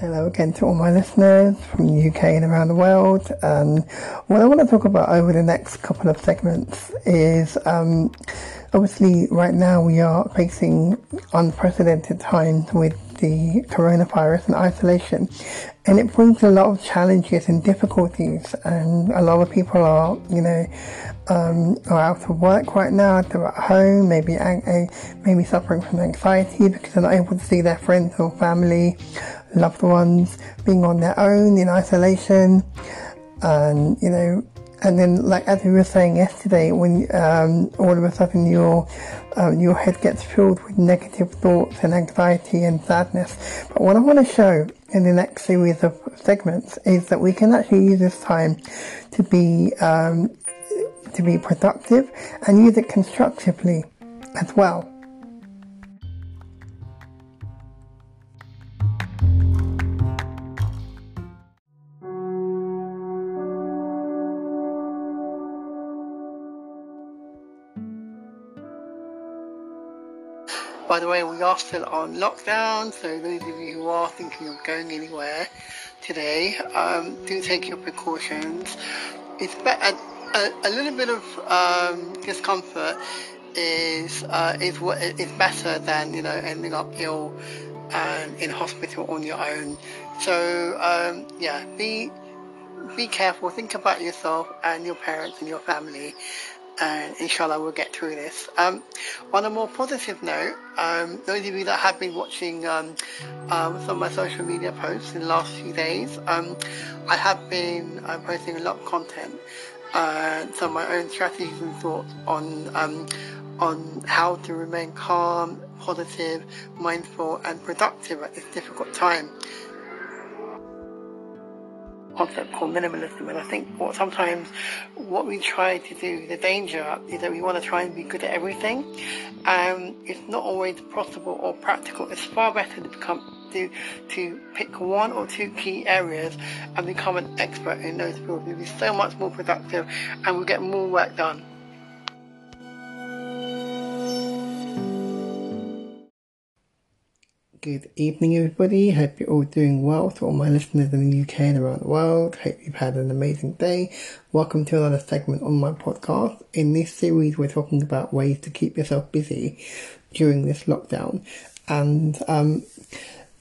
Hello again to all my listeners from the UK and around the world. And what I want to talk about over the next couple of segments is um, obviously right now we are facing unprecedented times with the coronavirus and isolation. And it brings a lot of challenges and difficulties. And a lot of people are, you know, um, are out of work right now, they're at home, maybe maybe suffering from anxiety because they're not able to see their friends or family, loved ones, being on their own in isolation, and you know, and then like as we were saying yesterday, when um, all of a sudden your um, your head gets filled with negative thoughts and anxiety and sadness. But what I want to show in the next series of segments is that we can actually use this time to be um, to be productive and use it constructively as well. By the way, we are still on lockdown, so those of you who are thinking of going anywhere today, um, do take your precautions. It's a, a little bit of um, discomfort is uh, is what is better than you know ending up ill and in hospital on your own. So um, yeah, be be careful. Think about yourself and your parents and your family, and inshallah we'll get through this. Um, on a more positive note, um, those of you that have been watching um, um, some of my social media posts in the last few days, um, I have been uh, posting a lot of content uh, some of my own strategies and thoughts on um, on how to remain calm, positive, mindful, and productive at this difficult time. Concept called minimalism, and I think what sometimes what we try to do, the danger is that we want to try and be good at everything. Um, it's not always possible or practical. It's far better to become to, to pick one or two key areas and become an expert in those fields. You'll be so much more productive and we'll get more work done. Good evening, everybody. Hope you're all doing well. To all my listeners in the UK and around the world, hope you've had an amazing day. Welcome to another segment on my podcast. In this series, we're talking about ways to keep yourself busy during this lockdown. And um,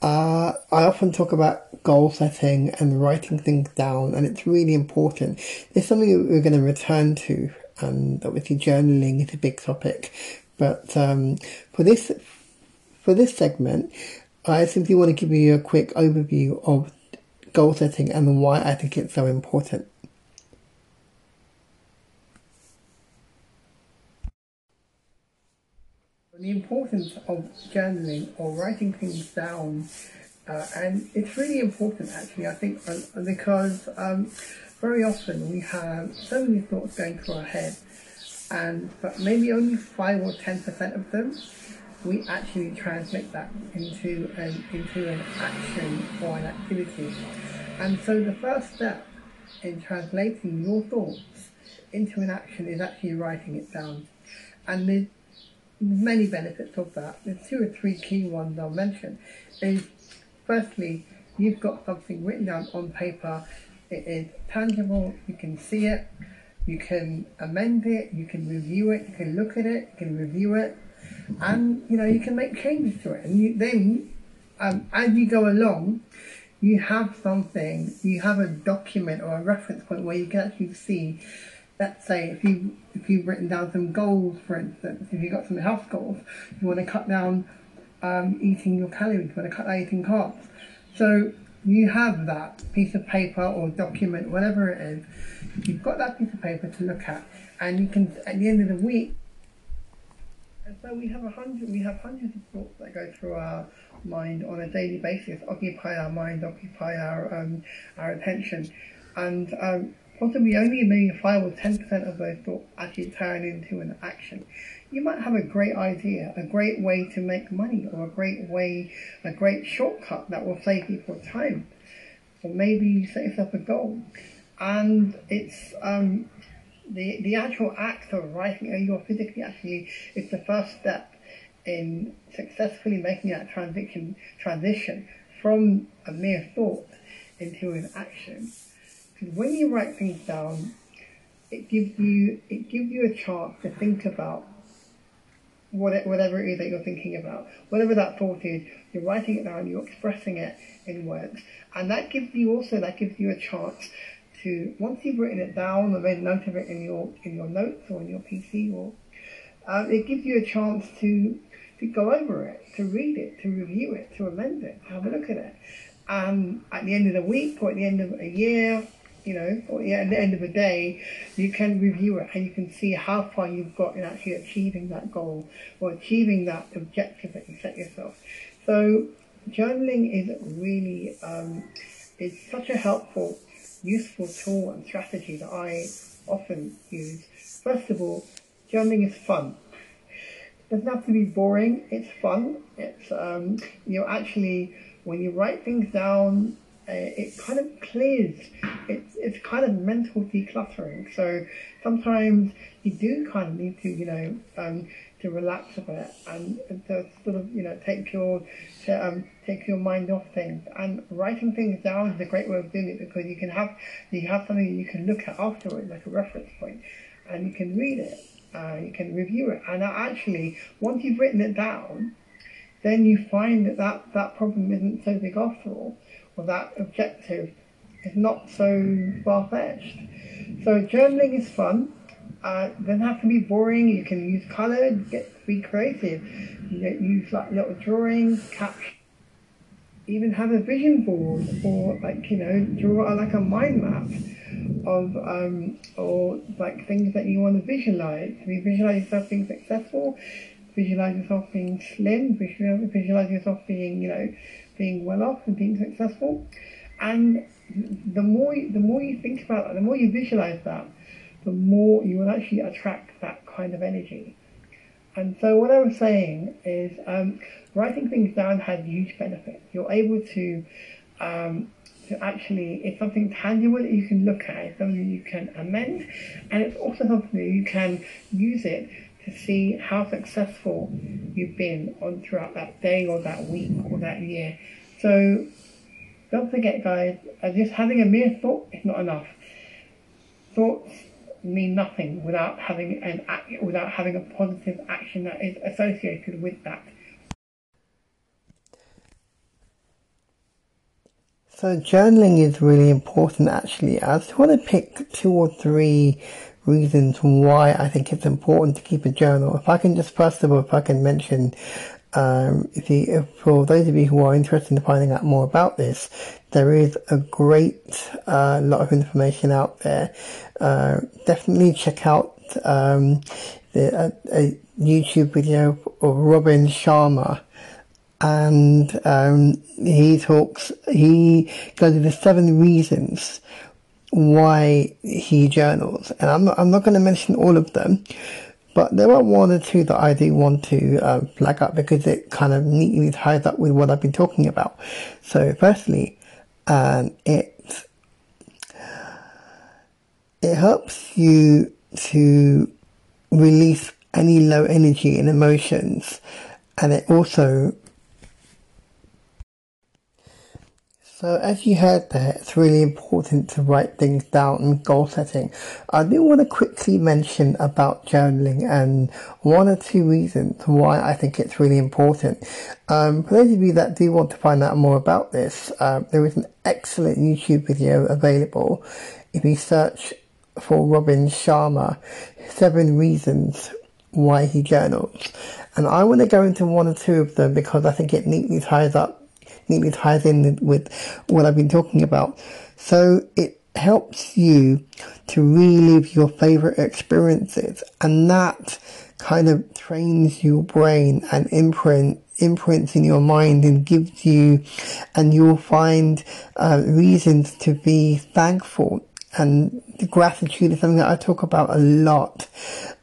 uh, I often talk about goal setting and writing things down, and it's really important. It's something that we're going to return to, and obviously journaling is a big topic. But um, for this for this segment, I simply want to give you a quick overview of goal setting and why I think it's so important. the importance of journaling or writing things down. Uh, and it's really important actually, I think, uh, because um, very often we have so many thoughts going through our head, and but maybe only five or ten percent of them we actually translate that into an into an action or an activity. And so the first step in translating your thoughts into an action is actually writing it down. And the many benefits of that. There's two or three key ones I'll mention. Is firstly, you've got something written down on paper. It is tangible. You can see it. You can amend it. You can review it. You can look at it. You can review it, and you know you can make changes to it. And you, then, um, as you go along, you have something. You have a document or a reference point where you can actually see let's say if you if you've written down some goals, for instance, if you've got some health goals, you want to cut down um, eating your calories, you want to cut down eating carbs. So you have that piece of paper or document, whatever it is. You've got that piece of paper to look at, and you can at the end of the week. So we have a hundred, we have hundreds of thoughts that go through our mind on a daily basis, occupy our mind, occupy our um, our attention, and um, possibly only maybe 5 or 10% of those thoughts actually turn into an action. You might have a great idea, a great way to make money, or a great way, a great shortcut that will save people time. Or maybe you set yourself a goal. And it's um, the, the actual act of writing, you're physically actually, it's the first step in successfully making that transition, transition from a mere thought into an action. Because when you write things down, it gives you it gives you a chance to think about what, whatever it is that you're thinking about, whatever that thought is, you're writing it down, you're expressing it in words, and that gives you also that gives you a chance to once you've written it down or made a note of it in your in your notes or in your PC, or um, it gives you a chance to to go over it, to read it, to review it, to amend it, to have a look at it, and at the end of the week or at the end of a year you know, or yeah, at the end of a day, you can review it and you can see how far you've got in actually achieving that goal or achieving that objective that you set yourself. So journaling is really um, is such a helpful, useful tool and strategy that I often use. First of all, journaling is fun. It doesn't have to be boring. It's fun. It's um, you know actually when you write things down uh, it kind of clears. It's it's kind of mental decluttering. So sometimes you do kind of need to, you know, um, to relax a bit and, and to sort of, you know, take your to, um, take your mind off things. And writing things down is a great way of doing it because you can have you have something you can look at afterwards, like a reference point, and you can read it. Uh, you can review it, and actually, once you've written it down, then you find that that, that problem isn't so big after all or that objective is not so far-fetched. So journaling is fun. Uh, doesn't have to be boring. You can use colour, get be creative. You know, use like little drawings, caption, even have a vision board, or like you know, draw like a mind map of um, or like things that you want to visualize. You visualize yourself being successful, visualize yourself being slim, visualize yourself being you know being well off and being successful. And the more the more you think about that, the more you visualize that, the more you will actually attract that kind of energy. And so what I was saying is um, writing things down has huge benefits. You're able to um, to actually, it's something tangible that you can look at, it's something you can amend, and it's also something that you can use it to see how successful you've been on throughout that day or that week or that year. So don't forget, guys, uh, just having a mere thought is not enough. Thoughts mean nothing without having an without having a positive action that is associated with that. So journaling is really important actually. I just want to pick two or three reasons why I think it's important to keep a journal. If I can just first of all, if I can mention, um, for those of you who are interested in finding out more about this, there is a great uh, lot of information out there. Uh, definitely check out um, the, uh, a YouTube video of Robin Sharma and um, he talks, he goes into seven reasons why he journals. And I'm I'm not going to mention all of them, but there are one or two that I do want to uh, flag up because it kind of neatly ties up with what I've been talking about. So, firstly, um, it it helps you to release any low energy and emotions, and it also So as you heard there, it's really important to write things down and goal setting. I do want to quickly mention about journaling and one or two reasons why I think it's really important. Um, for those of you that do want to find out more about this, uh, there is an excellent YouTube video available. If you search for Robin Sharma, seven reasons why he journals. And I want to go into one or two of them because I think it neatly ties up neatly ties in with what I've been talking about. So it helps you to relive your favorite experiences and that kind of trains your brain and imprint imprints in your mind and gives you and you'll find uh, reasons to be thankful and gratitude is something that I talk about a lot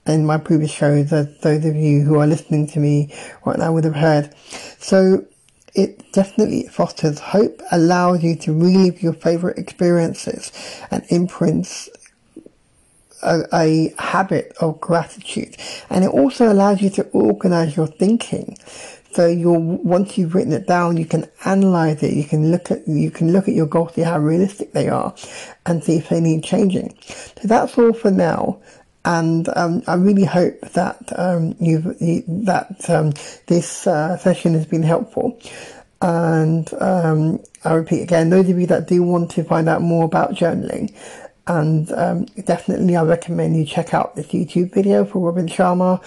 in my previous shows as those of you who are listening to me right now would have heard so it definitely fosters hope, allows you to relive your favorite experiences and imprints a, a, habit of gratitude. And it also allows you to organize your thinking. So you'll, once you've written it down, you can analyze it. You can look at, you can look at your goals, see how realistic they are and see if they need changing. So that's all for now. And um, I really hope that um, you've that um, this uh, session has been helpful. And um, I repeat again, those of you that do want to find out more about journaling, and um, definitely I recommend you check out this YouTube video for Robin Sharma.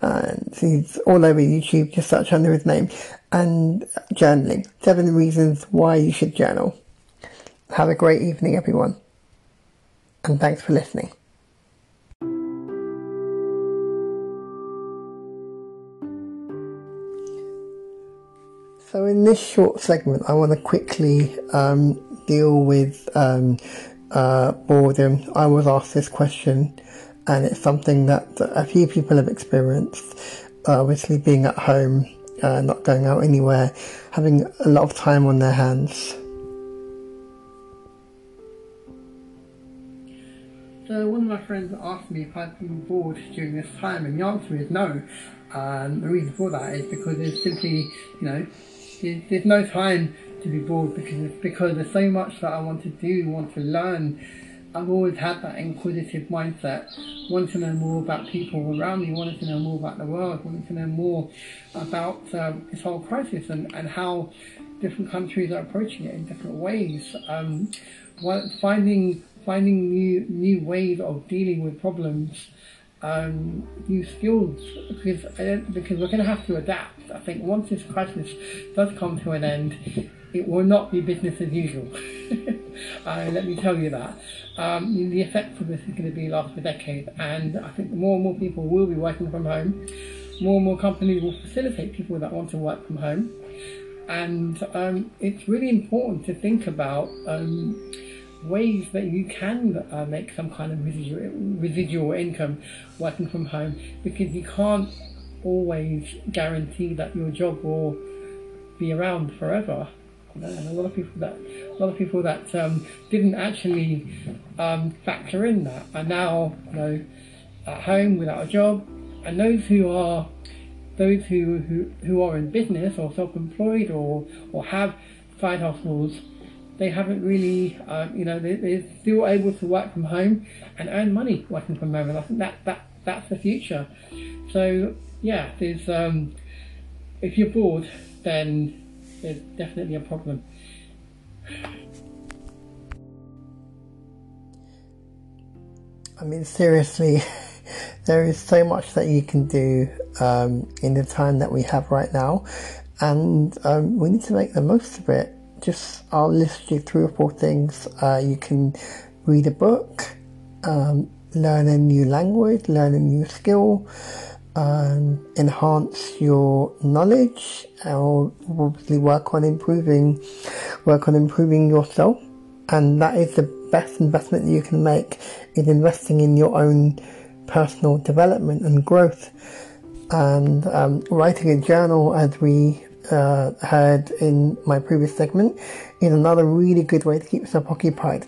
And he's all over YouTube, just search under his name. And journaling, seven reasons why you should journal. Have a great evening, everyone. And thanks for listening. So in this short segment, I want to quickly um, deal with um, uh, boredom. I was asked this question, and it's something that a few people have experienced. Uh, obviously, being at home, uh, not going out anywhere, having a lot of time on their hands. So one of my friends asked me if I'd been bored during this time, and the answer is no. And the reason for that is because it's simply, you know, there's no time to be bored because because there's so much that I want to do, want to learn. I've always had that inquisitive mindset, wanting to know more about people around me, wanting to know more about the world, wanting to know more about um, this whole crisis and, and how different countries are approaching it in different ways. Um, finding finding new new ways of dealing with problems um, new skills because because we're going to have to adapt. I think once this crisis does come to an end, it will not be business as usual. uh, let me tell you that. Um, the effects of this is going to be last for decades, and I think more and more people will be working from home. More and more companies will facilitate people that want to work from home, and um, it's really important to think about um, ways that you can uh, make some kind of residual, residual income working from home because you can't always guarantee that your job will be around forever. And a lot of people that a lot of people that um, didn't actually um, factor in that are now you know at home without a job, and those who are those who, who, who are in business or self-employed or, or have side hustles they haven't really, uh, you know, they, they're still able to work from home and earn money working from home, and I think that that that's the future. So yeah, there's um, if you're bored, then there's definitely a problem. I mean, seriously, there is so much that you can do um, in the time that we have right now, and um, we need to make the most of it just I'll list you three or four things. Uh, you can read a book, um, learn a new language, learn a new skill, um, enhance your knowledge, or obviously work on improving, work on improving yourself. And that is the best investment that you can make is investing in your own personal development and growth. And um, writing a journal, as we uh, heard in my previous segment is another really good way to keep yourself occupied.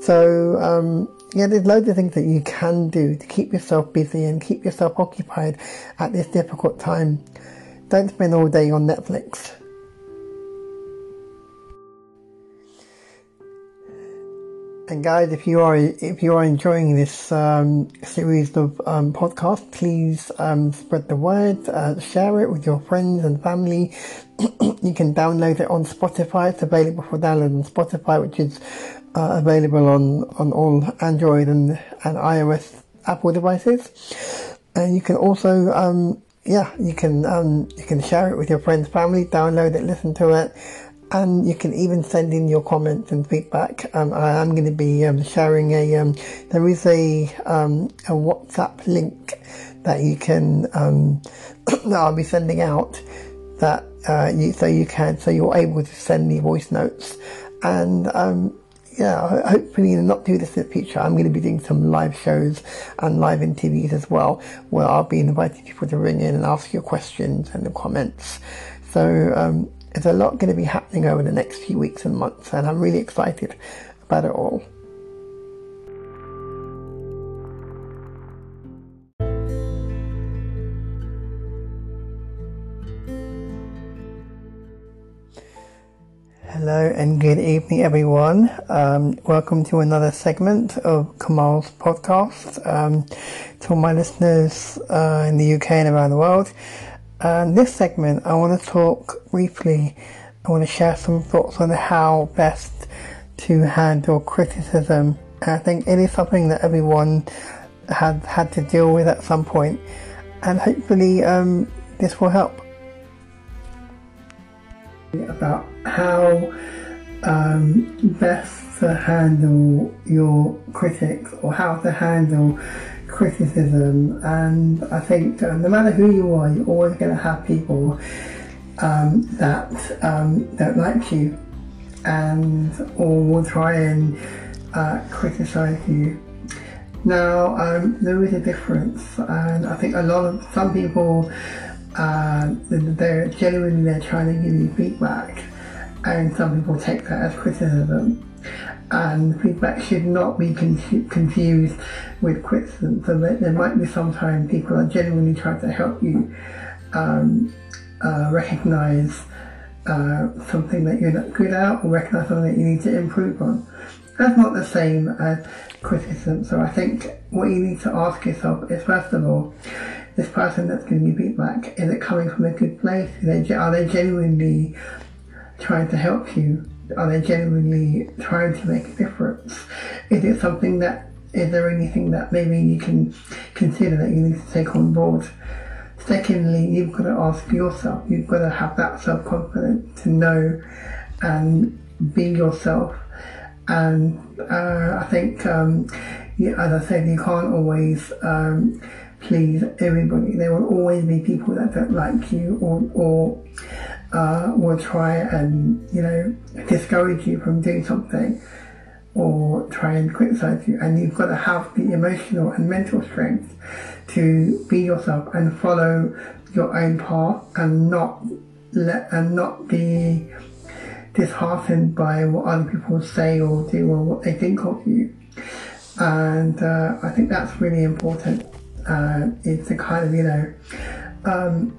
So, um, yeah, there's loads of things that you can do to keep yourself busy and keep yourself occupied at this difficult time. Don't spend all day on Netflix. And guys, if you are if you are enjoying this um, series of um, podcasts, please um, spread the word, uh, share it with your friends and family. you can download it on Spotify. It's available for download on Spotify, which is uh, available on on all Android and and iOS Apple devices. And you can also um, yeah, you can um, you can share it with your friends, family, download it, listen to it and you can even send in your comments and feedback. Um, I am going to be um, sharing a. Um, there is a um, a WhatsApp link that you can um, that I'll be sending out that uh, you so you can so you're able to send me voice notes and. Um, yeah, hopefully not do this in the future. I'm going to be doing some live shows and live interviews as well, where I'll be inviting people to ring in and ask your questions and the comments. So um, there's a lot going to be happening over the next few weeks and months, and I'm really excited about it all. Hello and good evening, everyone. Um, welcome to another segment of Kamal's podcast. Um, to all my listeners uh, in the UK and around the world. Um, this segment, I want to talk briefly. I want to share some thoughts on how best to handle criticism. And I think it is something that everyone has had to deal with at some point, and hopefully um, this will help about how um, best to handle your critics or how to handle criticism. And I think no matter who you are, you're always going to have people um, that um, don't like you and or will try and uh, criticize you. Now, um, there is a difference, and I think a lot of some people uh, they're genuinely they're trying to give you feedback, and some people take that as criticism. And feedback should not be con- confused with criticism. So there, might be sometimes people are genuinely trying to help you um, uh, recognize uh, something that you're not good at or recognize something that you need to improve on. That's not the same as criticism. So I think what you need to ask yourself is first of all, this person that's giving you feedback, is it coming from a good place? Are they genuinely trying to help you? Are they genuinely trying to make a difference? Is it something that, is there anything that maybe you can consider that you need to take on board? Secondly, you've got to ask yourself, you've got to have that self confidence to know and be yourself. And uh, I think, um, as I said, you can't always um, please everybody. There will always be people that don't like you or, or uh, will try and, you know, discourage you from doing something or try and criticize you. And you've got to have the emotional and mental strength to be yourself and follow your own path and not let and not be disheartened by what other people say or do or what they think of you. And uh, I think that's really important uh, it's a kind of, you know, um,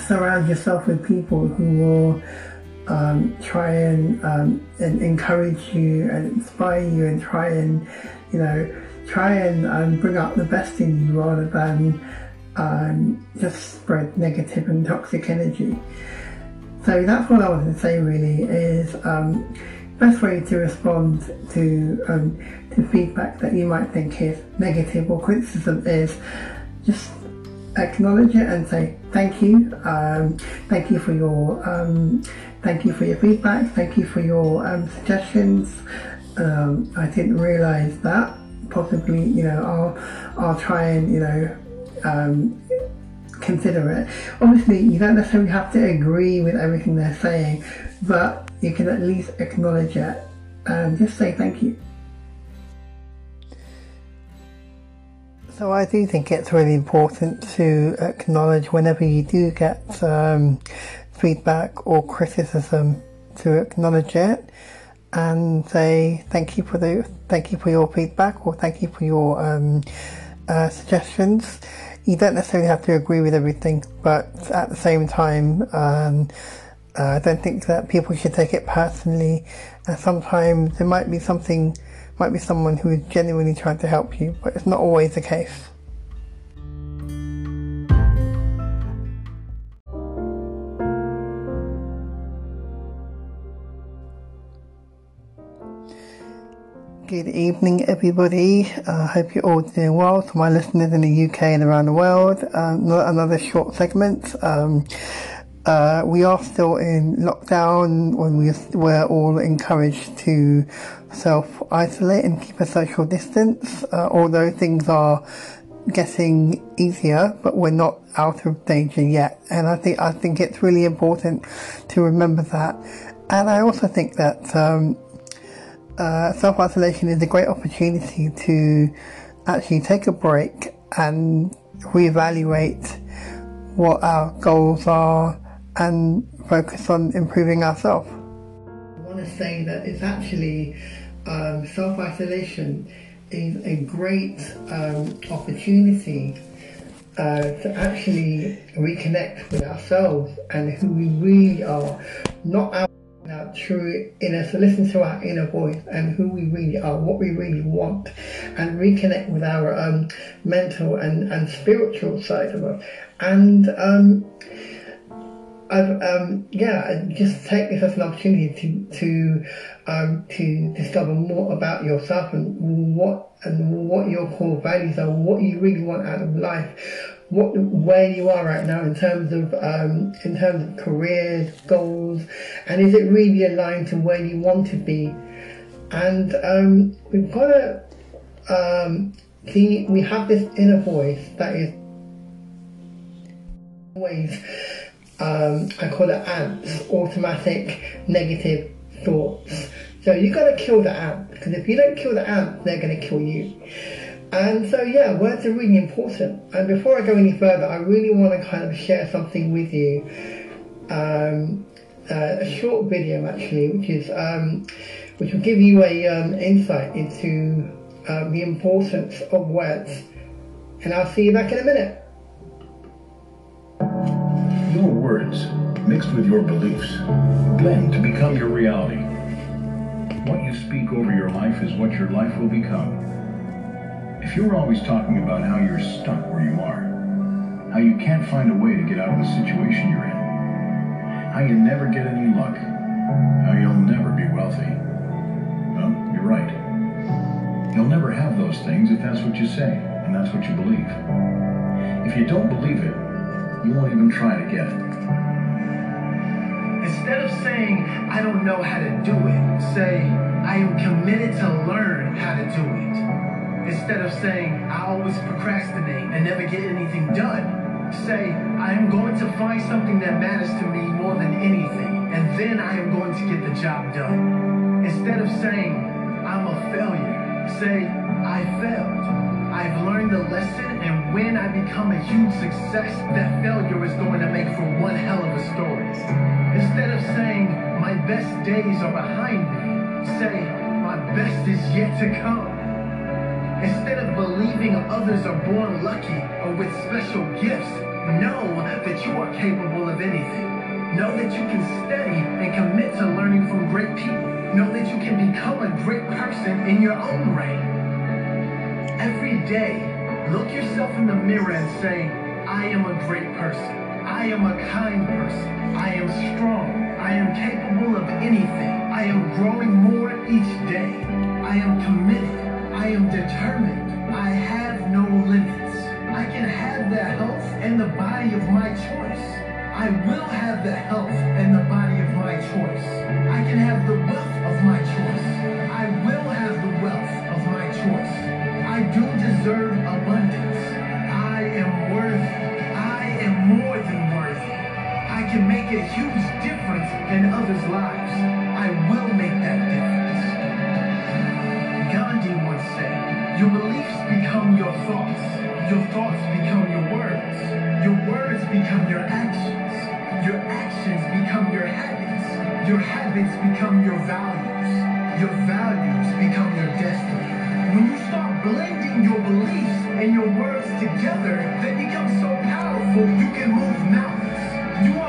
surround yourself with people who will um, try and, um, and encourage you and inspire you and try and, you know, try and um, bring out the best in you rather than um, just spread negative and toxic energy. So that's what I wanted to say really is um, best way to respond to um, to feedback that you might think is negative or criticism is just acknowledge it and say thank you um, thank you for your um, thank you for your feedback thank you for your um, suggestions um, I didn't realize that possibly you know I'll I'll try and you know um, consider it obviously you don't necessarily have to agree with everything they're saying but you can at least acknowledge it and just say thank you. So I do think it's really important to acknowledge whenever you do get um, feedback or criticism to acknowledge it and say thank you for the thank you for your feedback or thank you for your um, uh, suggestions. You don't necessarily have to agree with everything, but at the same time, um, uh, I don't think that people should take it personally. Sometimes there might be something, might be someone who is genuinely trying to help you, but it's not always the case. Good evening, everybody. I uh, hope you're all doing well. To my listeners in the UK and around the world, um, another short segment. Um, uh, we are still in lockdown when we we're all encouraged to self-isolate and keep a social distance, uh, although things are getting easier, but we're not out of danger yet. And I think, I think it's really important to remember that. And I also think that, um, uh, self-isolation is a great opportunity to actually take a break and reevaluate what our goals are and focus on improving ourselves. I want to say that it's actually um, self isolation is a great um, opportunity uh, to actually reconnect with ourselves and who we really are, not our, our true inner, to listen to our inner voice and who we really are, what we really want, and reconnect with our um, mental and, and spiritual side of us. And um, I've, um, yeah, just take this as an opportunity to to um, to discover more about yourself and what and what your core values are, what you really want out of life, what where you are right now in terms of um, in terms of careers, goals, and is it really aligned to where you want to be? And um, we've got to um, see we have this inner voice that is always um, I call it ants, automatic negative thoughts. So you got to kill the ant because if you don't kill the ant, they're going to kill you. And so, yeah, words are really important. And before I go any further, I really want to kind of share something with you. Um, uh, a short video, actually, which is um, which will give you a um, insight into um, the importance of words. And I'll see you back in a minute. Your words, mixed with your beliefs, blend to become your reality. What you speak over your life is what your life will become. If you're always talking about how you're stuck where you are, how you can't find a way to get out of the situation you're in, how you never get any luck, how you'll never be wealthy, well, you're right. You'll never have those things if that's what you say and that's what you believe. If you don't believe it, you won't even try to get it. Instead of saying, I don't know how to do it, say, I am committed to learn how to do it. Instead of saying, I always procrastinate and never get anything done, say, I am going to find something that matters to me more than anything, and then I am going to get the job done. Instead of saying, I'm a failure, say, I failed. I've learned the lesson, when I become a huge success, that failure is going to make for one hell of a story. Instead of saying, my best days are behind me, say, my best is yet to come. Instead of believing others are born lucky or with special gifts, know that you are capable of anything. Know that you can study and commit to learning from great people. Know that you can become a great person in your own right. Every day, look yourself in the mirror and say, I am a great person. I am a kind person. I am strong. I am capable of anything. I am growing more each day. I am committed. I am determined. I have no limits. I can have the health and the body of my choice. I will have the health and the body of my choice. I can have the wealth of my choice. I will have the wealth of my choice. I do deserve abundance. I am worth. I am more than worthy. I can make a huge difference in others' lives. I will make that difference. Gandhi once said, Your beliefs become your thoughts. Your thoughts become your words. Your words become your actions. Your actions become your habits. Your habits become your values. Your values become words together, they become so powerful you can move mountains. You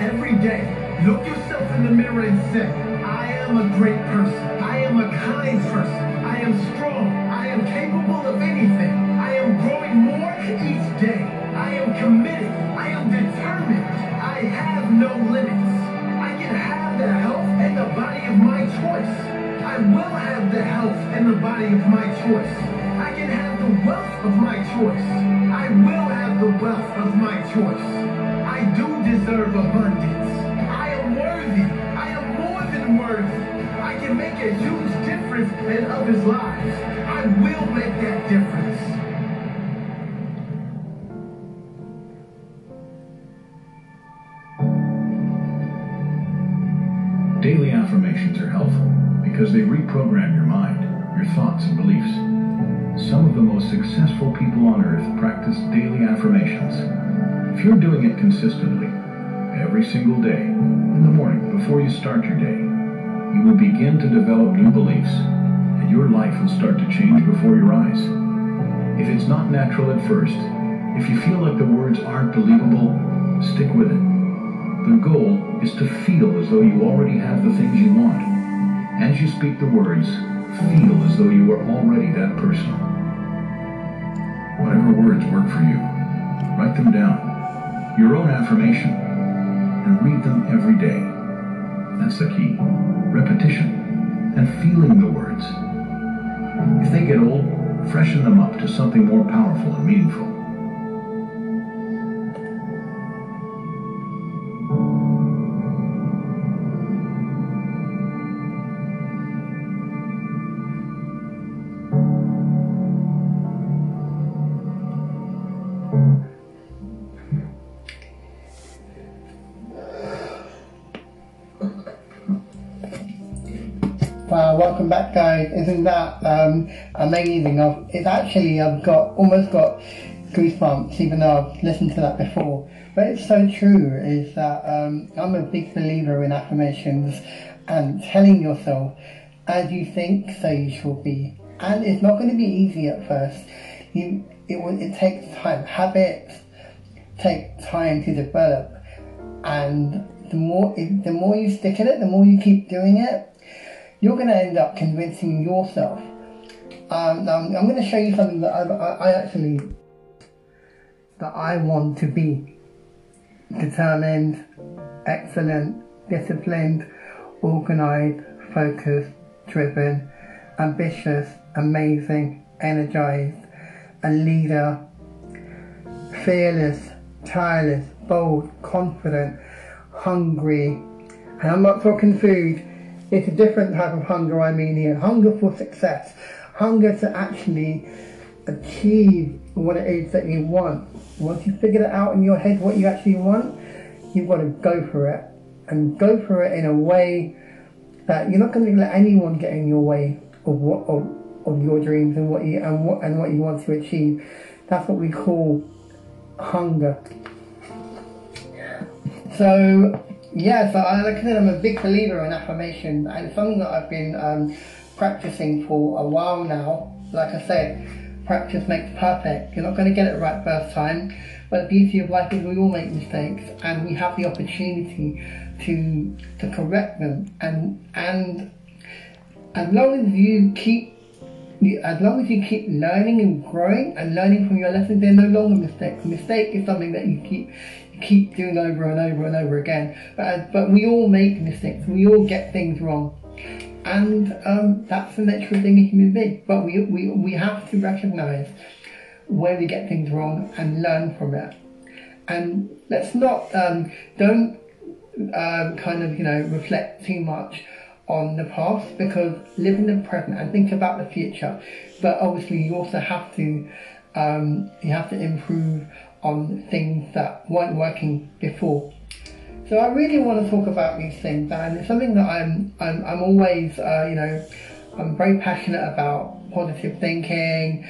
Every day, look yourself in the mirror and say, I am a great person. I am a kind person. I am strong. I am capable of anything. I am growing more each day. I am committed. I am determined. I have no limits. I can have the health and the body of my choice. I will have the health and the body of my choice. I can have the wealth of my choice. I will have the wealth of my choice. I do deserve abundance. I am worthy. I am more than worthy. I can make a huge difference in others' lives. I will make that difference. Daily affirmations are helpful because they reprogram your mind, your thoughts, and beliefs. Some of the most successful people on earth practice daily affirmations. If you're doing it consistently, every single day, in the morning before you start your day, you will begin to develop new beliefs, and your life will start to change before your eyes. If it's not natural at first, if you feel like the words aren't believable, stick with it. The goal is to feel as though you already have the things you want. As you speak the words, feel as though you are already that person. Whatever words work for you, write them down. Your own affirmation, and read them every day. That's the key. Repetition and feeling the words. If they get old, freshen them up to something more powerful and meaningful. Welcome back, guys. Isn't that um, amazing? I've, it's actually I've got almost got goosebumps, even though I've listened to that before. But it's so true. Is that um, I'm a big believer in affirmations and telling yourself, as you think, so you shall be. And it's not going to be easy at first. You, it will, it takes time. Habits take time to develop, and the more the more you stick in it, the more you keep doing it you're going to end up convincing yourself. Um, I'm, I'm going to show you something that I, I, I actually that I want to be determined, excellent, disciplined, organized, focused, driven, ambitious, amazing, energized, a leader, fearless, tireless, bold, confident, hungry. And I'm not talking food. It's a different type of hunger I mean here. Hunger for success. Hunger to actually achieve what it is that you want. Once you figure it out in your head what you actually want, you've got to go for it. And go for it in a way that you're not going to let anyone get in your way of what of, of your dreams and what you and what and what you want to achieve. That's what we call hunger. So yeah, so I, like I said, I'm a big believer in affirmation, and something that I've been um, practicing for a while now. Like I said, practice makes perfect. You're not going to get it right first time, but the beauty of life is we all make mistakes, and we have the opportunity to to correct them. And and as long as you keep as long as you keep learning and growing and learning from your lessons, they're no longer mistakes. Mistake is something that you keep keep doing over and over and over again. But but we all make mistakes. We all get things wrong, and um, that's the natural thing a human being. But we we we have to recognise where we get things wrong and learn from it. And let's not um, don't um, kind of you know reflect too much on the past because live in the present and think about the future. But obviously, you also have to um, you have to improve on things that weren't working before. So I really want to talk about these things, and it's something that I'm I'm, I'm always uh, you know I'm very passionate about positive thinking,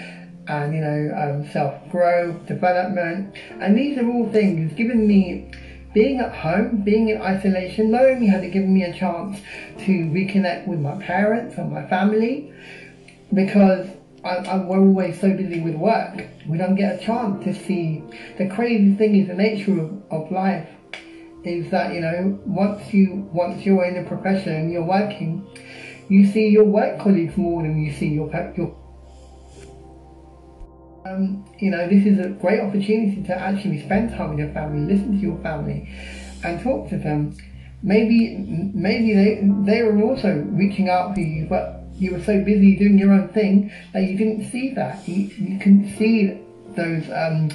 and you know um, self growth, development, and these are all things given me. Being at home, being in isolation, not only has it given me a chance to reconnect with my parents and my family, because I, I, we're always so busy with work, we don't get a chance to see. The crazy thing is the nature of, of life is that you know once you once you're in a profession and you're working, you see your work colleagues more than you see your your. Um, you know, this is a great opportunity to actually spend time with your family, listen to your family, and talk to them. Maybe, maybe they they were also reaching out to you, but you were so busy doing your own thing that you didn't see that. You, you couldn't see those um,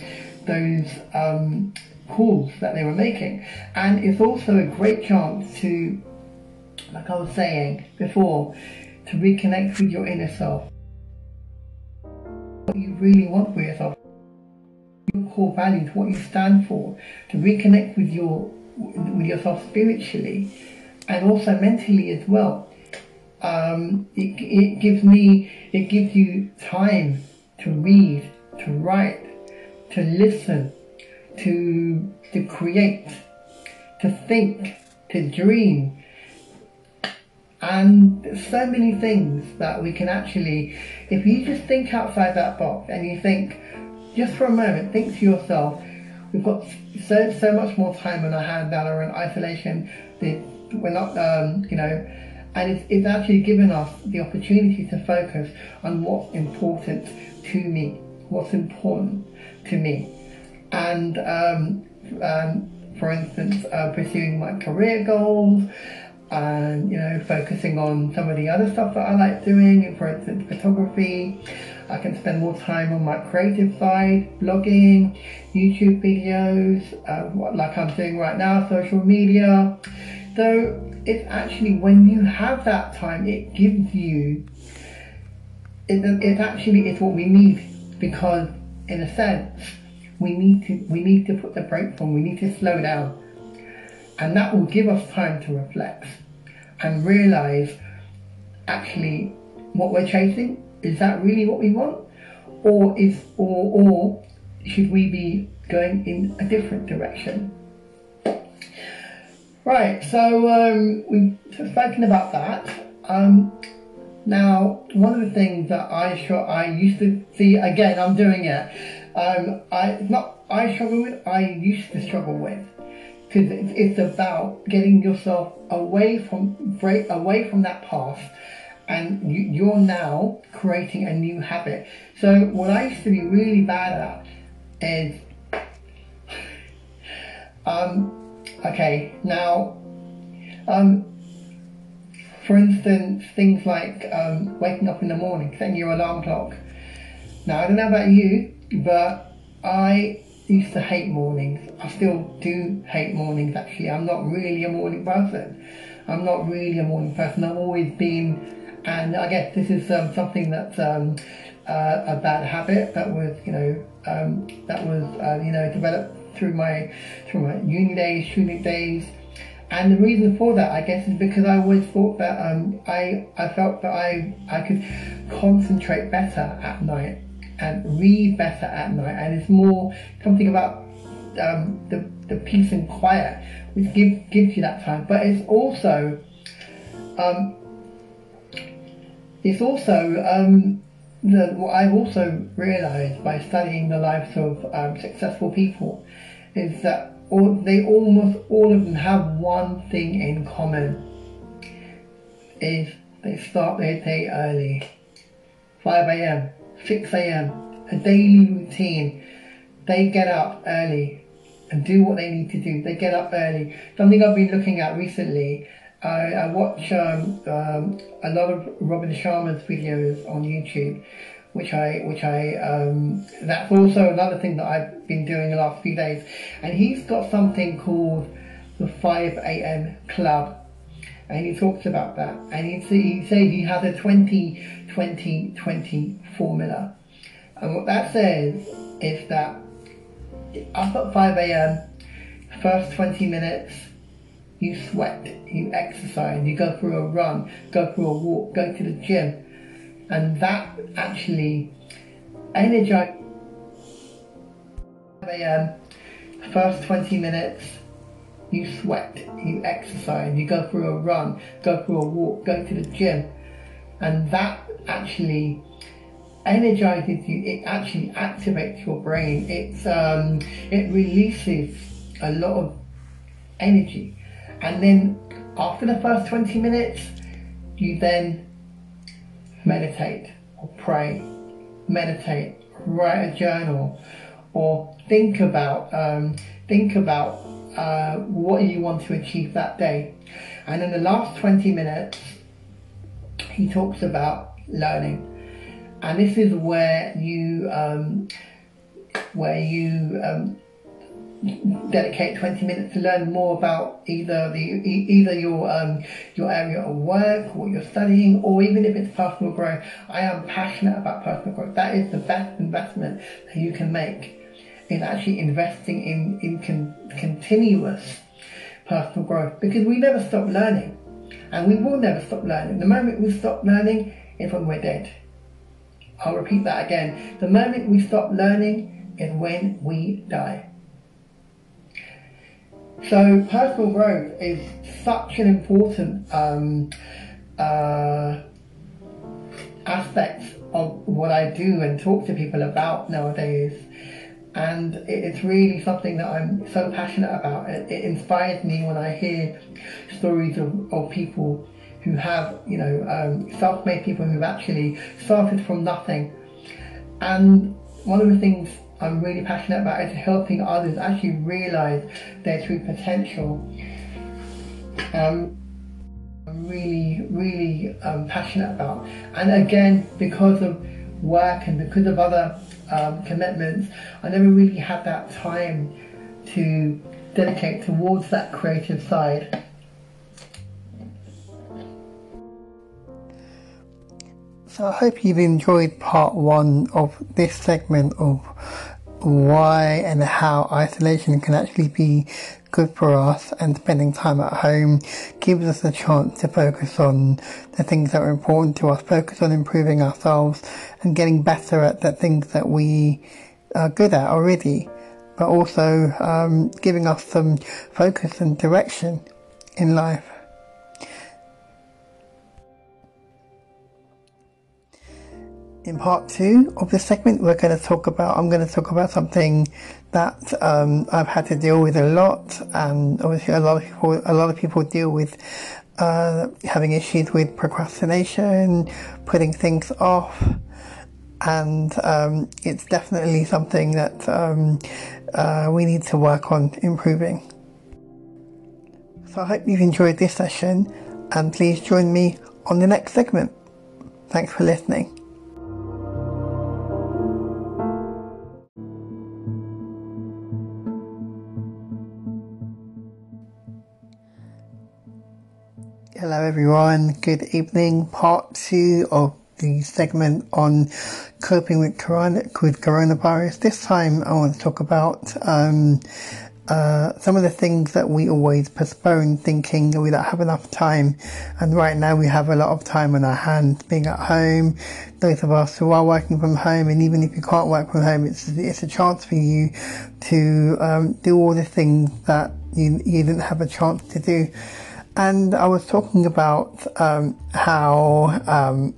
those um, calls that they were making, and it's also a great chance to, like I was saying before, to reconnect with your inner self. What you really want for yourself, your core values, what you stand for, to reconnect with your with yourself spiritually, and also mentally as well um, it, it gives me, it gives you time to read, to write, to listen, to, to create, to think, to dream. And so many things that we can actually, if you just think outside that box and you think, just for a moment, think to yourself, we've got so so much more time on our hands now we're in isolation. We're not, um, you know, and it's, it's actually given us the opportunity to focus on what's important to me, what's important to me. And um, um, for instance, uh, pursuing my career goals, and you know, focusing on some of the other stuff that I like doing, for instance, photography. I can spend more time on my creative side, blogging, YouTube videos, uh, like I'm doing right now, social media. So it's actually when you have that time, it gives you. It, it's actually it's what we need because, in a sense, we need to we need to put the brakes on. We need to slow down, and that will give us time to reflect and realize actually what we're chasing is that really what we want, or is or or should we be going in a different direction? Right, so um, we've spoken about that. Um, now, one of the things that I I used to see again, I'm doing it. Um, I not I struggle with. I used to struggle with because it's, it's about getting yourself away from break away from that path, and you, you're now creating a new habit. So what I used to be really bad at is um, Okay, now, um, for instance, things like um, waking up in the morning, setting your alarm clock. Now, I don't know about you, but I used to hate mornings. I still do hate mornings, actually. I'm not really a morning person. I'm not really a morning person. I've always been, and I guess this is um, something that's um, uh, a bad habit that was, you know, um, that was, uh, you know, developed through my through my uni days, student days. And the reason for that, I guess, is because I always thought that um, I I felt that I I could concentrate better at night and read better at night, and it's more something about um, the the peace and quiet which gives gives you that time. But it's also um, it's also um, the, what I've also realised by studying the lives of um, successful people is that all, they almost all of them have one thing in common is they start their day early. 5 a.m 6 a.m a daily routine. They get up early and do what they need to do. They get up early. Something i've been looking at recently I, I watch um, um, a lot of Robin Sharma's videos on YouTube, which I which I um, that's also another thing that I've been doing the last few days, and he's got something called the 5 a.m. Club, and he talks about that, and he he he has a 20 20 20 formula, and what that says is that up at 5 a.m. first 20 minutes you sweat, you exercise, you go for a run, go for a walk, go to the gym. And that actually energize. A um, first 20 minutes, you sweat, you exercise, you go for a run, go for a walk, go to the gym, and that actually energizes you. It actually activates your brain. It's um, it releases a lot of energy, and then after the first 20 minutes, you then meditate or pray, meditate, write a journal, or think about um, think about uh, what you want to achieve that day. And in the last 20 minutes, he talks about learning, and this is where you um, where you um, dedicate 20 minutes to learn more about either the either your um, your area of work, what you're studying, or even if it's personal growth. I am passionate about personal growth. That is the best investment that you can make. Is actually investing in in con- continuous personal growth because we never stop learning, and we will never stop learning. The moment we stop learning is when we're dead. I'll repeat that again. The moment we stop learning is when we die. So personal growth is such an important um, uh, aspect of what I do and talk to people about nowadays. And it's really something that I'm so passionate about. It, it inspires me when I hear stories of, of people who have, you know, um, self-made people who've actually started from nothing. And one of the things I'm really passionate about is helping others actually realize their true potential. Um, I'm really, really um, passionate about. And again, because of work and because of other um, commitments, I never really had that time to dedicate towards that creative side. So I hope you've enjoyed part one of this segment of why and how isolation can actually be good for us and spending time at home gives us a chance to focus on the things that are important to us, focus on improving ourselves and getting better at the things that we are good at already, but also um, giving us some focus and direction in life. In part two of this segment, we're going to talk about, I'm going to talk about something that um, I've had to deal with a lot, and obviously a lot of people, a lot of people deal with uh, having issues with procrastination, putting things off, and um, it's definitely something that um, uh, we need to work on improving. So I hope you've enjoyed this session, and please join me on the next segment. Thanks for listening. Hello, everyone. Good evening. Part two of the segment on coping with, with coronavirus. This time, I want to talk about um, uh, some of the things that we always postpone, thinking we don't have enough time. And right now, we have a lot of time on our hands, being at home. Those of us who are working from home, and even if you can't work from home, it's it's a chance for you to um, do all the things that you you didn't have a chance to do and I was talking about um, how um,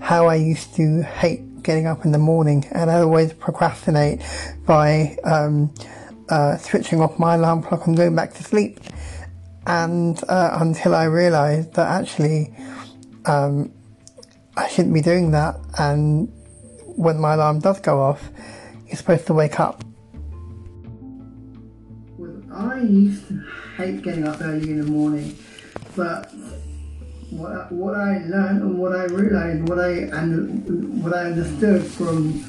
how I used to hate getting up in the morning, and I always procrastinate by um, uh, switching off my alarm clock and going back to sleep. And uh, until I realised that actually um, I shouldn't be doing that, and when my alarm does go off, you're supposed to wake up. I used to hate getting up early in the morning, but what, what I learned and what I realized, what I and what I understood from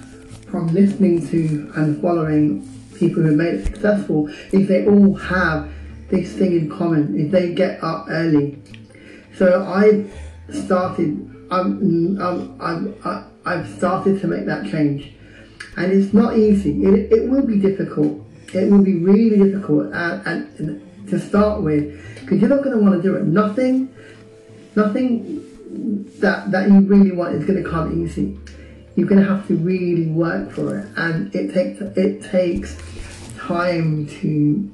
from listening to and following people who made it successful is they all have this thing in common: is they get up early. So I started. I'm, I'm, I'm, I've started to make that change, and it's not easy. It, it will be difficult. It will be really difficult, and, and to start with, because you're not going to want to do it. Nothing, nothing that that you really want is going to come easy. you're going to have to really work for it, and it takes it takes time to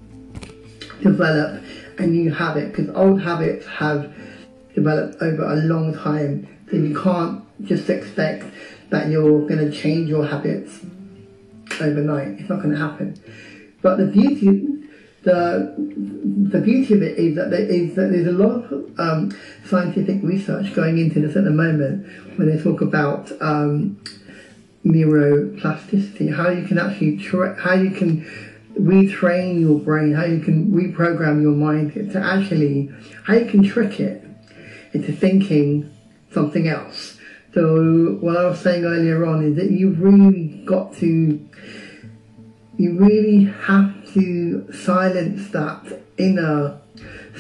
develop a new habit because old habits have developed over a long time. So you can't just expect that you're going to change your habits overnight. It's not going to happen. But the beauty, the the beauty of it is that there is that there's a lot of um, scientific research going into this at the moment when they talk about um, neuroplasticity, how you can actually tra- how you can retrain your brain, how you can reprogram your mind to actually how you can trick it into thinking something else. So what I was saying earlier on is that you've really got to you really have to silence that inner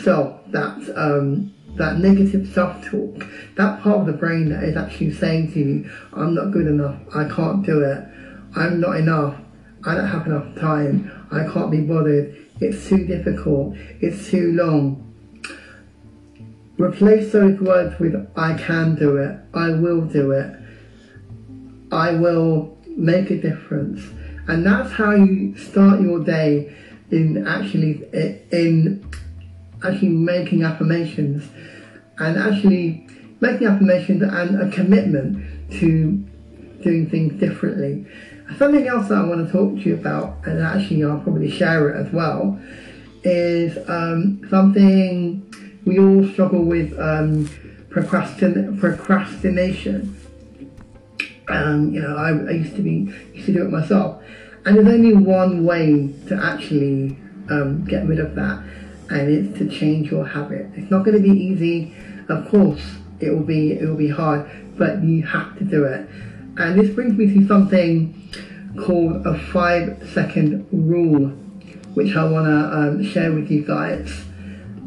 self, that um, that negative self-talk, that part of the brain that is actually saying to you, I'm not good enough, I can't do it, I'm not enough, I don't have enough time, I can't be bothered, it's too difficult, it's too long. Replace those words with I can do it, I will do it, I will make a difference. And that's how you start your day in actually in actually making affirmations and actually making affirmations and a commitment to doing things differently. Something else that I want to talk to you about, and actually I'll probably share it as well, is um, something we all struggle with um, procrastin- procrastination. Um, you know, I, I, used to be used to do it myself, and there's only one way to actually um, get rid of that, and it's to change your habit. It's not going to be easy, of course. It will be it will be hard, but you have to do it. And this brings me to something called a five second rule, which I want to um, share with you guys.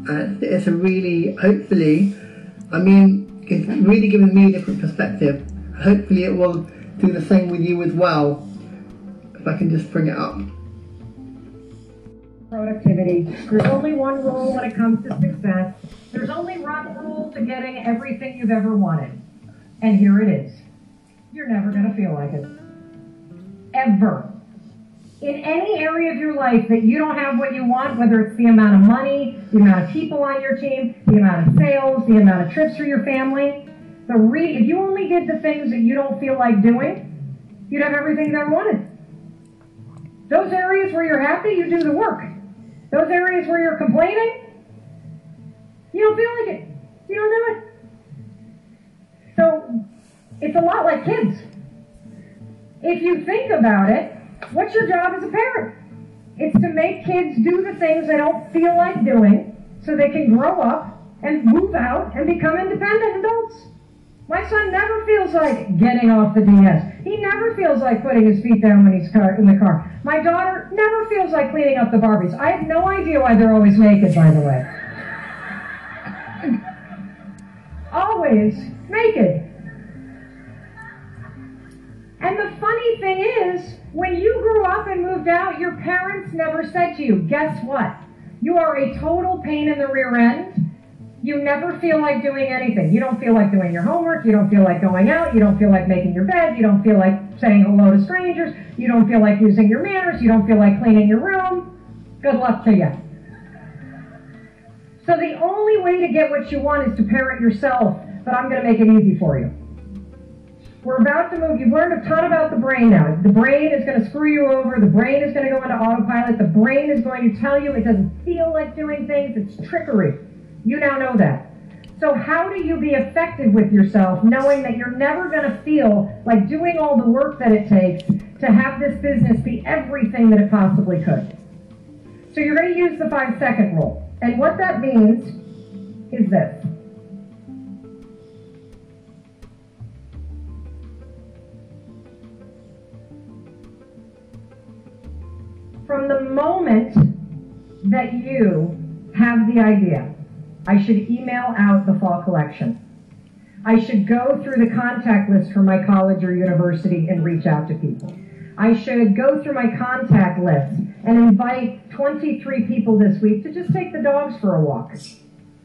And it's a really, hopefully, I mean, it's really given me a different perspective. Hopefully, it will do the same with you as well. If I can just bring it up. Productivity. There's only one rule when it comes to success. There's only one rule to getting everything you've ever wanted. And here it is. You're never going to feel like it. Ever. In any area of your life that you don't have what you want, whether it's the amount of money, the amount of people on your team, the amount of sales, the amount of trips for your family, the re- if you only did the things that you don't feel like doing, you'd have everything ever wanted. Those areas where you're happy, you do the work. Those areas where you're complaining, you don't feel like it. You don't do it. So it's a lot like kids. If you think about it, what's your job as a parent? It's to make kids do the things they don't feel like doing so they can grow up and move out and become independent adults. My son never feels like getting off the DS. He never feels like putting his feet down when he's car, in the car. My daughter never feels like cleaning up the Barbies. I have no idea why they're always naked, by the way. always naked. And the funny thing is, when you grew up and moved out, your parents never said to you, guess what? You are a total pain in the rear end you never feel like doing anything. You don't feel like doing your homework. You don't feel like going out. You don't feel like making your bed. You don't feel like saying hello to strangers. You don't feel like using your manners. You don't feel like cleaning your room. Good luck to you. So the only way to get what you want is to parent yourself, but I'm going to make it easy for you. We're about to move. You've learned a ton about the brain now. The brain is going to screw you over. The brain is going to go into autopilot. The brain is going to tell you it doesn't feel like doing things. It's trickery. You now know that. So how do you be effective with yourself knowing that you're never going to feel like doing all the work that it takes to have this business be everything that it possibly could? So you're going to use the five second rule. And what that means is this. From the moment that you have the idea, I should email out the fall collection. I should go through the contact list for my college or university and reach out to people. I should go through my contact list and invite 23 people this week to just take the dogs for a walk.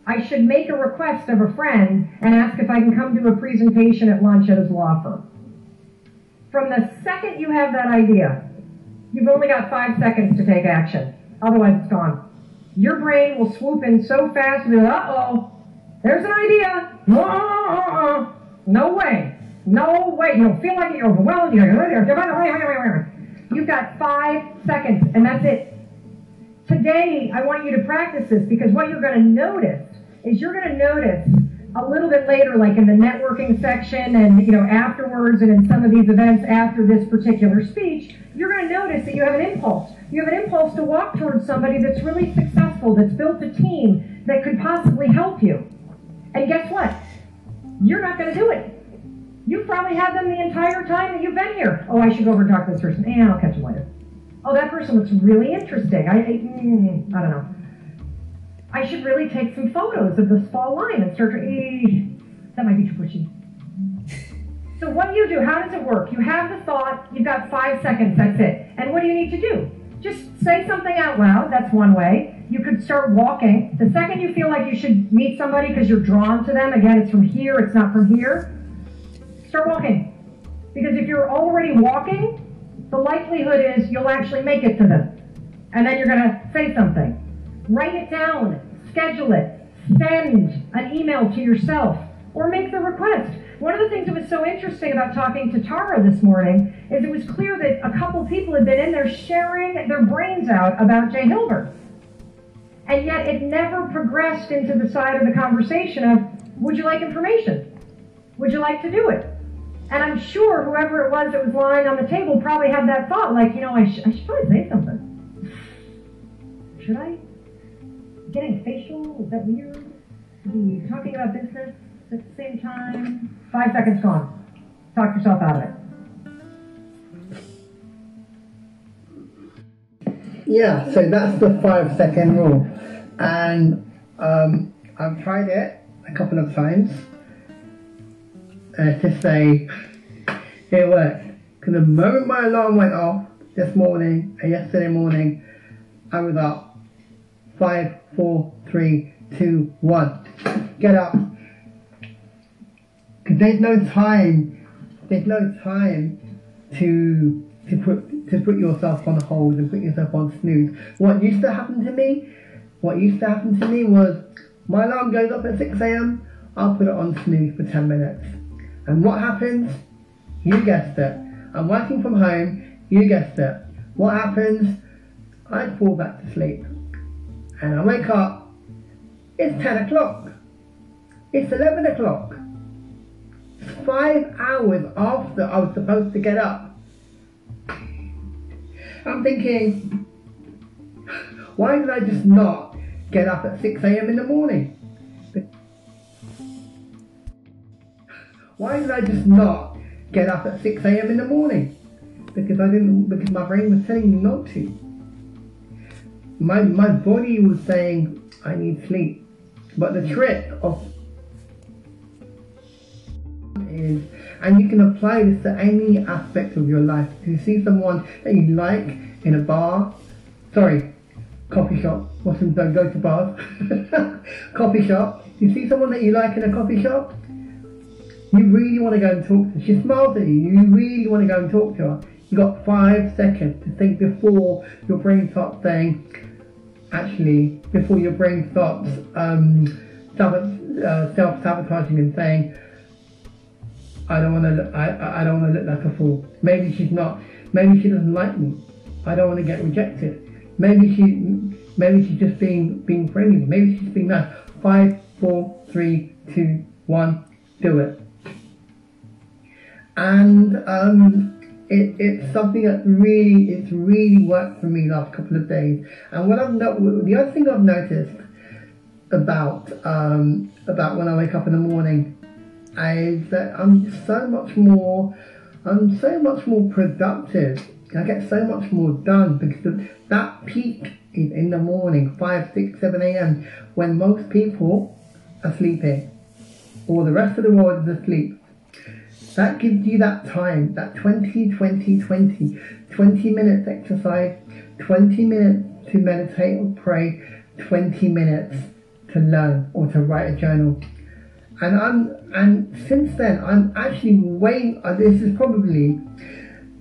I should make a request of a friend and ask if I can come to a presentation at lunch at his law firm. From the second you have that idea, you've only got five seconds to take action. Otherwise, it's gone. Your brain will swoop in so fast and be like, uh-oh, there's an idea. Uh-uh. No way. No way. You'll feel like you're overwhelmed. You're You've got five seconds, and that's it. Today, I want you to practice this because what you're going to notice is you're going to notice a little bit later, like in the networking section and you know afterwards and in some of these events after this particular speech, you're going to notice that you have an impulse. You have an impulse to walk towards somebody that's really successful, that's built a team that could possibly help you. And guess what? You're not going to do it. You've probably had them the entire time that you've been here. Oh, I should go over and talk to this person. Yeah, I'll catch them later. Oh, that person looks really interesting. I, I, mm, I don't know. I should really take some photos of this fall line and start eh, that might be too pushy. So what do you do? How does it work? You have the thought, you've got five seconds, that's it. And what do you need to do? Just say something out loud, that's one way. You could start walking. The second you feel like you should meet somebody because you're drawn to them, again, it's from here, it's not from here, start walking. Because if you're already walking, the likelihood is you'll actually make it to them. And then you're going to say something. Write it down, schedule it, send an email to yourself, or make the request. One of the things that was so interesting about talking to Tara this morning is it was clear that a couple people had been in there sharing their brains out about Jay Hilbert. And yet it never progressed into the side of the conversation of, would you like information? Would you like to do it? And I'm sure whoever it was that was lying on the table probably had that thought, like, you know, I, sh- I should probably say something. Should I? Getting facial? Is that weird? Be talking about business at the same time? Five seconds gone. Talk yourself out of it. Yeah, so that's the five second rule. And um, I've tried it a couple of times. Uh, to say it worked. Because the moment my alarm went off this morning and yesterday morning, I was up. Five, four, three, two, one. Get up. Because there's no time. There's no time to to put to put yourself on hold and put yourself on snooze. What used to happen to me, what used to happen to me was my alarm goes up at 6 a.m. I'll put it on snooze for 10 minutes. And what happens? You guessed it. I'm working from home. You guessed it. What happens? I fall back to sleep. And I wake up. It's 10 o'clock. It's 11 o'clock. Five hours after I was supposed to get up. I'm thinking, why did I just not get up at 6 a.m. in the morning? Why did I just not get up at 6 a.m. in the morning? Because I didn't, because my brain was telling me not to. My, my body was saying, I need sleep. But the trick of is, and you can apply this to any aspect of your life. If you see someone that you like in a bar, sorry, coffee shop, Muslims don't go to bars, coffee shop, you see someone that you like in a coffee shop, you really want to go and talk to her. She smiles at you, you really want to go and talk to her. You got five seconds to think before your brain starts saying, actually, before your brain starts um, uh, self-sabotaging and saying, I don't want to. I I don't want to look like a fool. Maybe she's not. Maybe she doesn't like me. I don't want to get rejected. Maybe she. Maybe she's just being being friendly. Maybe she's being nice. Five, four, three, two, one. Do it. And um, it, it's something that really it's really worked for me last couple of days. And what I've no- the other thing I've noticed about um, about when I wake up in the morning is that I'm so much more, I'm so much more productive. I get so much more done because that peak is in the morning, 5, 6, 7 a.m., when most people are sleeping or the rest of the world is asleep. That gives you that time, that 20, 20, 20, 20 minutes exercise, 20 minutes to meditate or pray, 20 minutes to learn or to write a journal and I'm and since then I'm actually way. Uh, this is probably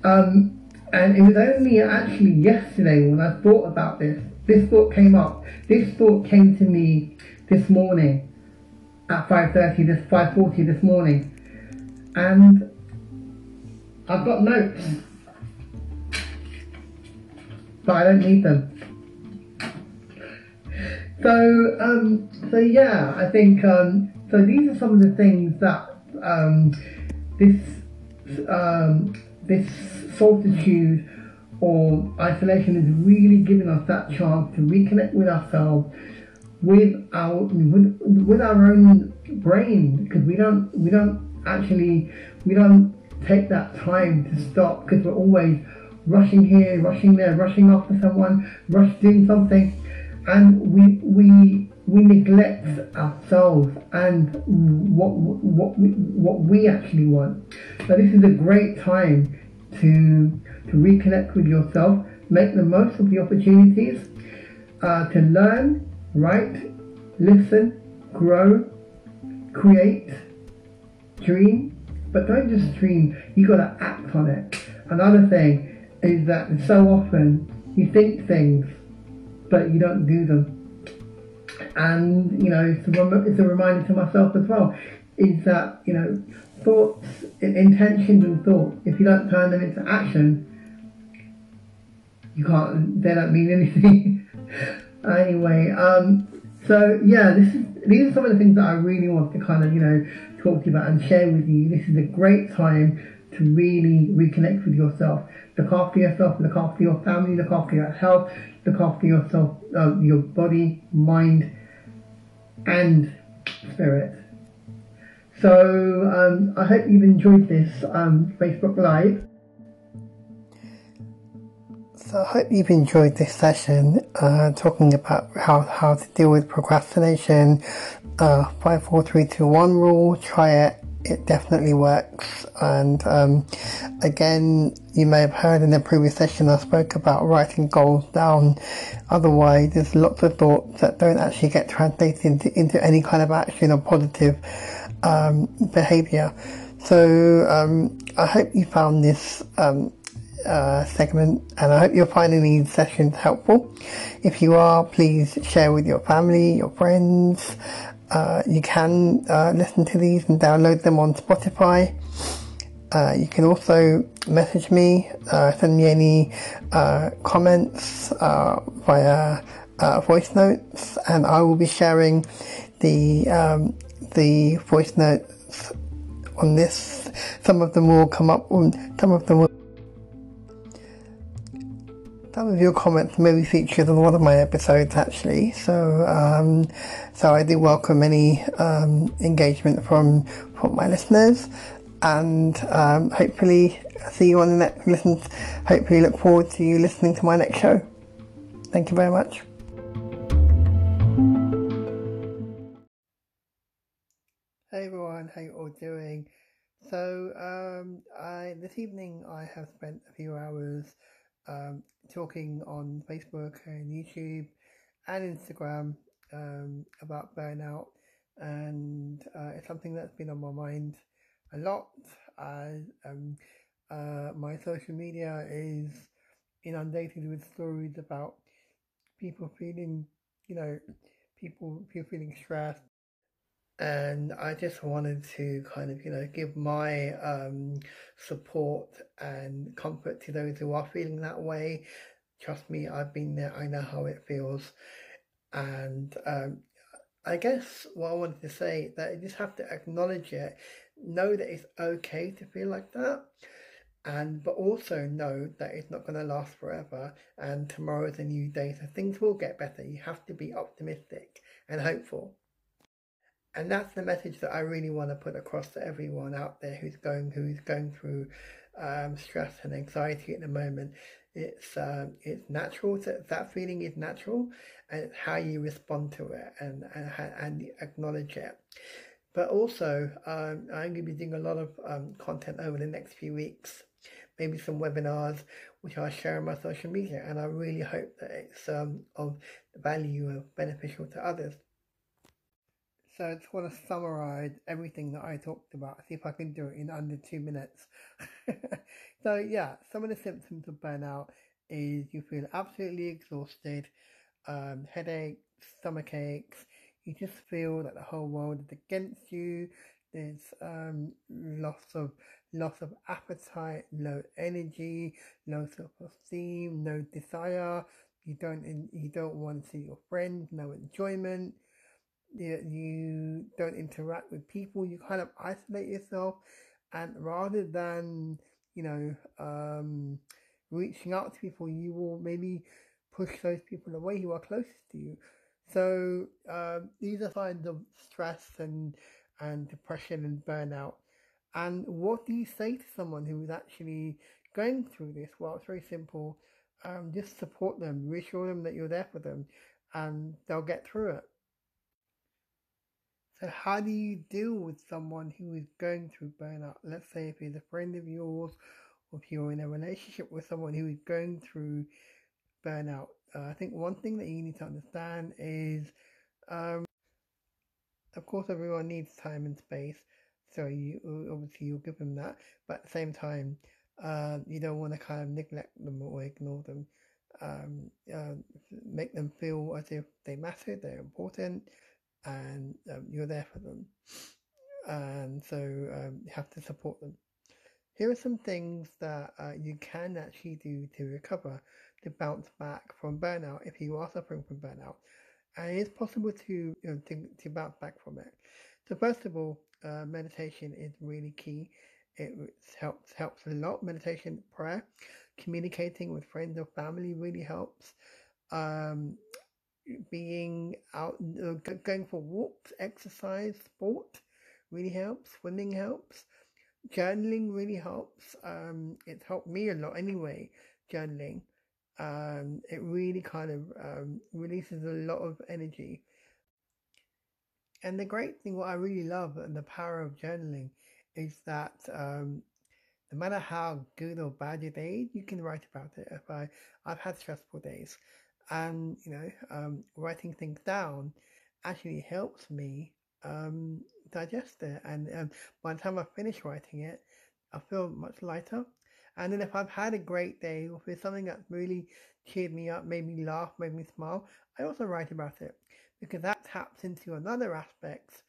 Um, and it was only actually yesterday when I thought about this. This thought came up. This thought came to me this morning at 5.30, this 5.40 this morning. And I've got notes. But I don't need them. So, um, so yeah, I think, um, so these are some of the things that um, this um, this solitude or isolation is really giving us that chance to reconnect with ourselves, with our with, with our own brain, because we don't we don't actually we don't take that time to stop because we're always rushing here, rushing there, rushing after someone, rushing doing something, and we we we neglect ourselves and what what we, what we actually want. So this is a great time to to reconnect with yourself, make the most of the opportunities uh, to learn, write, listen, grow, create, dream. But don't just dream; you got to act on it. Another thing is that so often you think things, but you don't do them and you know it's a, it's a reminder to myself as well is that you know thoughts intentions and thoughts. If you don't turn them into action you can't they don't mean anything. Anyway um so yeah this is these are some of the things that I really want to kind of you know talk to you about and share with you. This is a great time to really reconnect with yourself. Look after yourself look after your family look after your health look after yourself uh, your body mind and spirit. So um, I hope you've enjoyed this um, Facebook Live. So I hope you've enjoyed this session uh, talking about how, how to deal with procrastination. Uh, 54321 rule, try it it definitely works. And um, again, you may have heard in the previous session I spoke about writing goals down. Otherwise, there's lots of thoughts that don't actually get translated into, into any kind of action or positive um, behavior. So um, I hope you found this um, uh, segment and I hope you're finding these sessions helpful. If you are, please share with your family, your friends, uh, you can uh, listen to these and download them on Spotify. Uh, you can also message me, uh, send me any uh, comments via voice notes, and I will be sharing the um, the voice notes on this. Some of them will come up, some of them will some of your comments may be featured on one of my episodes actually, so um, so I do welcome any um, engagement from from my listeners, and um, hopefully see you on the next listen. Hopefully, look forward to you listening to my next show. Thank you very much. Hey everyone, how you all doing? So um, I this evening I have spent a few hours um, talking on Facebook and YouTube and Instagram um, about burnout, and uh, it's something that's been on my mind a lot. As um, uh, my social media is inundated with stories about people feeling, you know, people people feeling stressed, and I just wanted to kind of you know give my um, support and comfort to those who are feeling that way. Trust me, I've been there. I know how it feels, and um, I guess what I wanted to say that you just have to acknowledge it, know that it's okay to feel like that, and but also know that it's not going to last forever, and tomorrow is a new day, so things will get better. You have to be optimistic and hopeful. And that's the message that I really want to put across to everyone out there who's going who's going through um, stress and anxiety at the moment. It's um, it's natural. To, that feeling is natural, and it's how you respond to it and and, and acknowledge it. But also, um, I'm going to be doing a lot of um, content over the next few weeks, maybe some webinars, which I'll share on my social media, and I really hope that it's um, of value and beneficial to others. So I just want to summarize everything that I talked about, see if I can do it in under two minutes. so yeah, some of the symptoms of burnout is you feel absolutely exhausted, um, headaches, stomach aches, you just feel that the whole world is against you. There's um, loss of loss of appetite, low energy, low self-esteem, no desire. You don't you don't want to see your friends, no enjoyment. You, you don't interact with people. You kind of isolate yourself, and rather than you know um, reaching out to people, you will maybe push those people away who are closest to you. So um, these are signs of stress and and depression and burnout. And what do you say to someone who is actually going through this? Well, it's very simple. Um, just support them, reassure them that you're there for them, and they'll get through it. So, how do you deal with someone who is going through burnout? Let's say if he's a friend of yours, or if you're in a relationship with someone who is going through burnout. Uh, I think one thing that you need to understand is, um, of course, everyone needs time and space. So you obviously you'll give them that, but at the same time, uh, you don't want to kind of neglect them or ignore them. Um, uh, make them feel as if they matter, they're important, and um, you're there for them. And so um, you have to support them. Here are some things that uh, you can actually do to recover, to bounce back from burnout if you are suffering from burnout. And it is possible to, you know, to, to bounce back from it. So first of all, uh, meditation is really key. It helps helps a lot. Meditation, prayer, communicating with friends or family really helps. Um, being out, uh, going for walks, exercise, sport really helps. Swimming helps journaling really helps. Um, it's helped me a lot anyway, journaling. Um, it really kind of um, releases a lot of energy. And the great thing, what I really love and the power of journaling is that um, no matter how good or bad your day, you can write about it. If I, I've had stressful days, and you know, um, writing things down actually helps me um, digest it. And um, by the time I finish writing it, I feel much lighter. And then if I've had a great day, or if it's something that really cheered me up, made me laugh, made me smile, I also write about it because that taps into another aspect,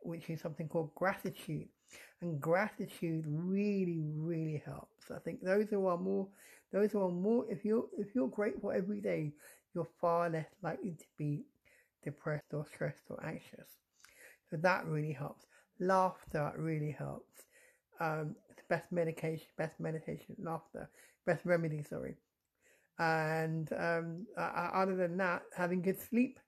which is something called gratitude. And gratitude really, really helps. I think those who are more, those who are more, if you're, if you're grateful every day, you're far less likely to be depressed or stressed or anxious. So that really helps. Laughter really helps. Um, it's best medication, best meditation, laughter, best remedy, sorry. And um, uh, other than that, having good sleep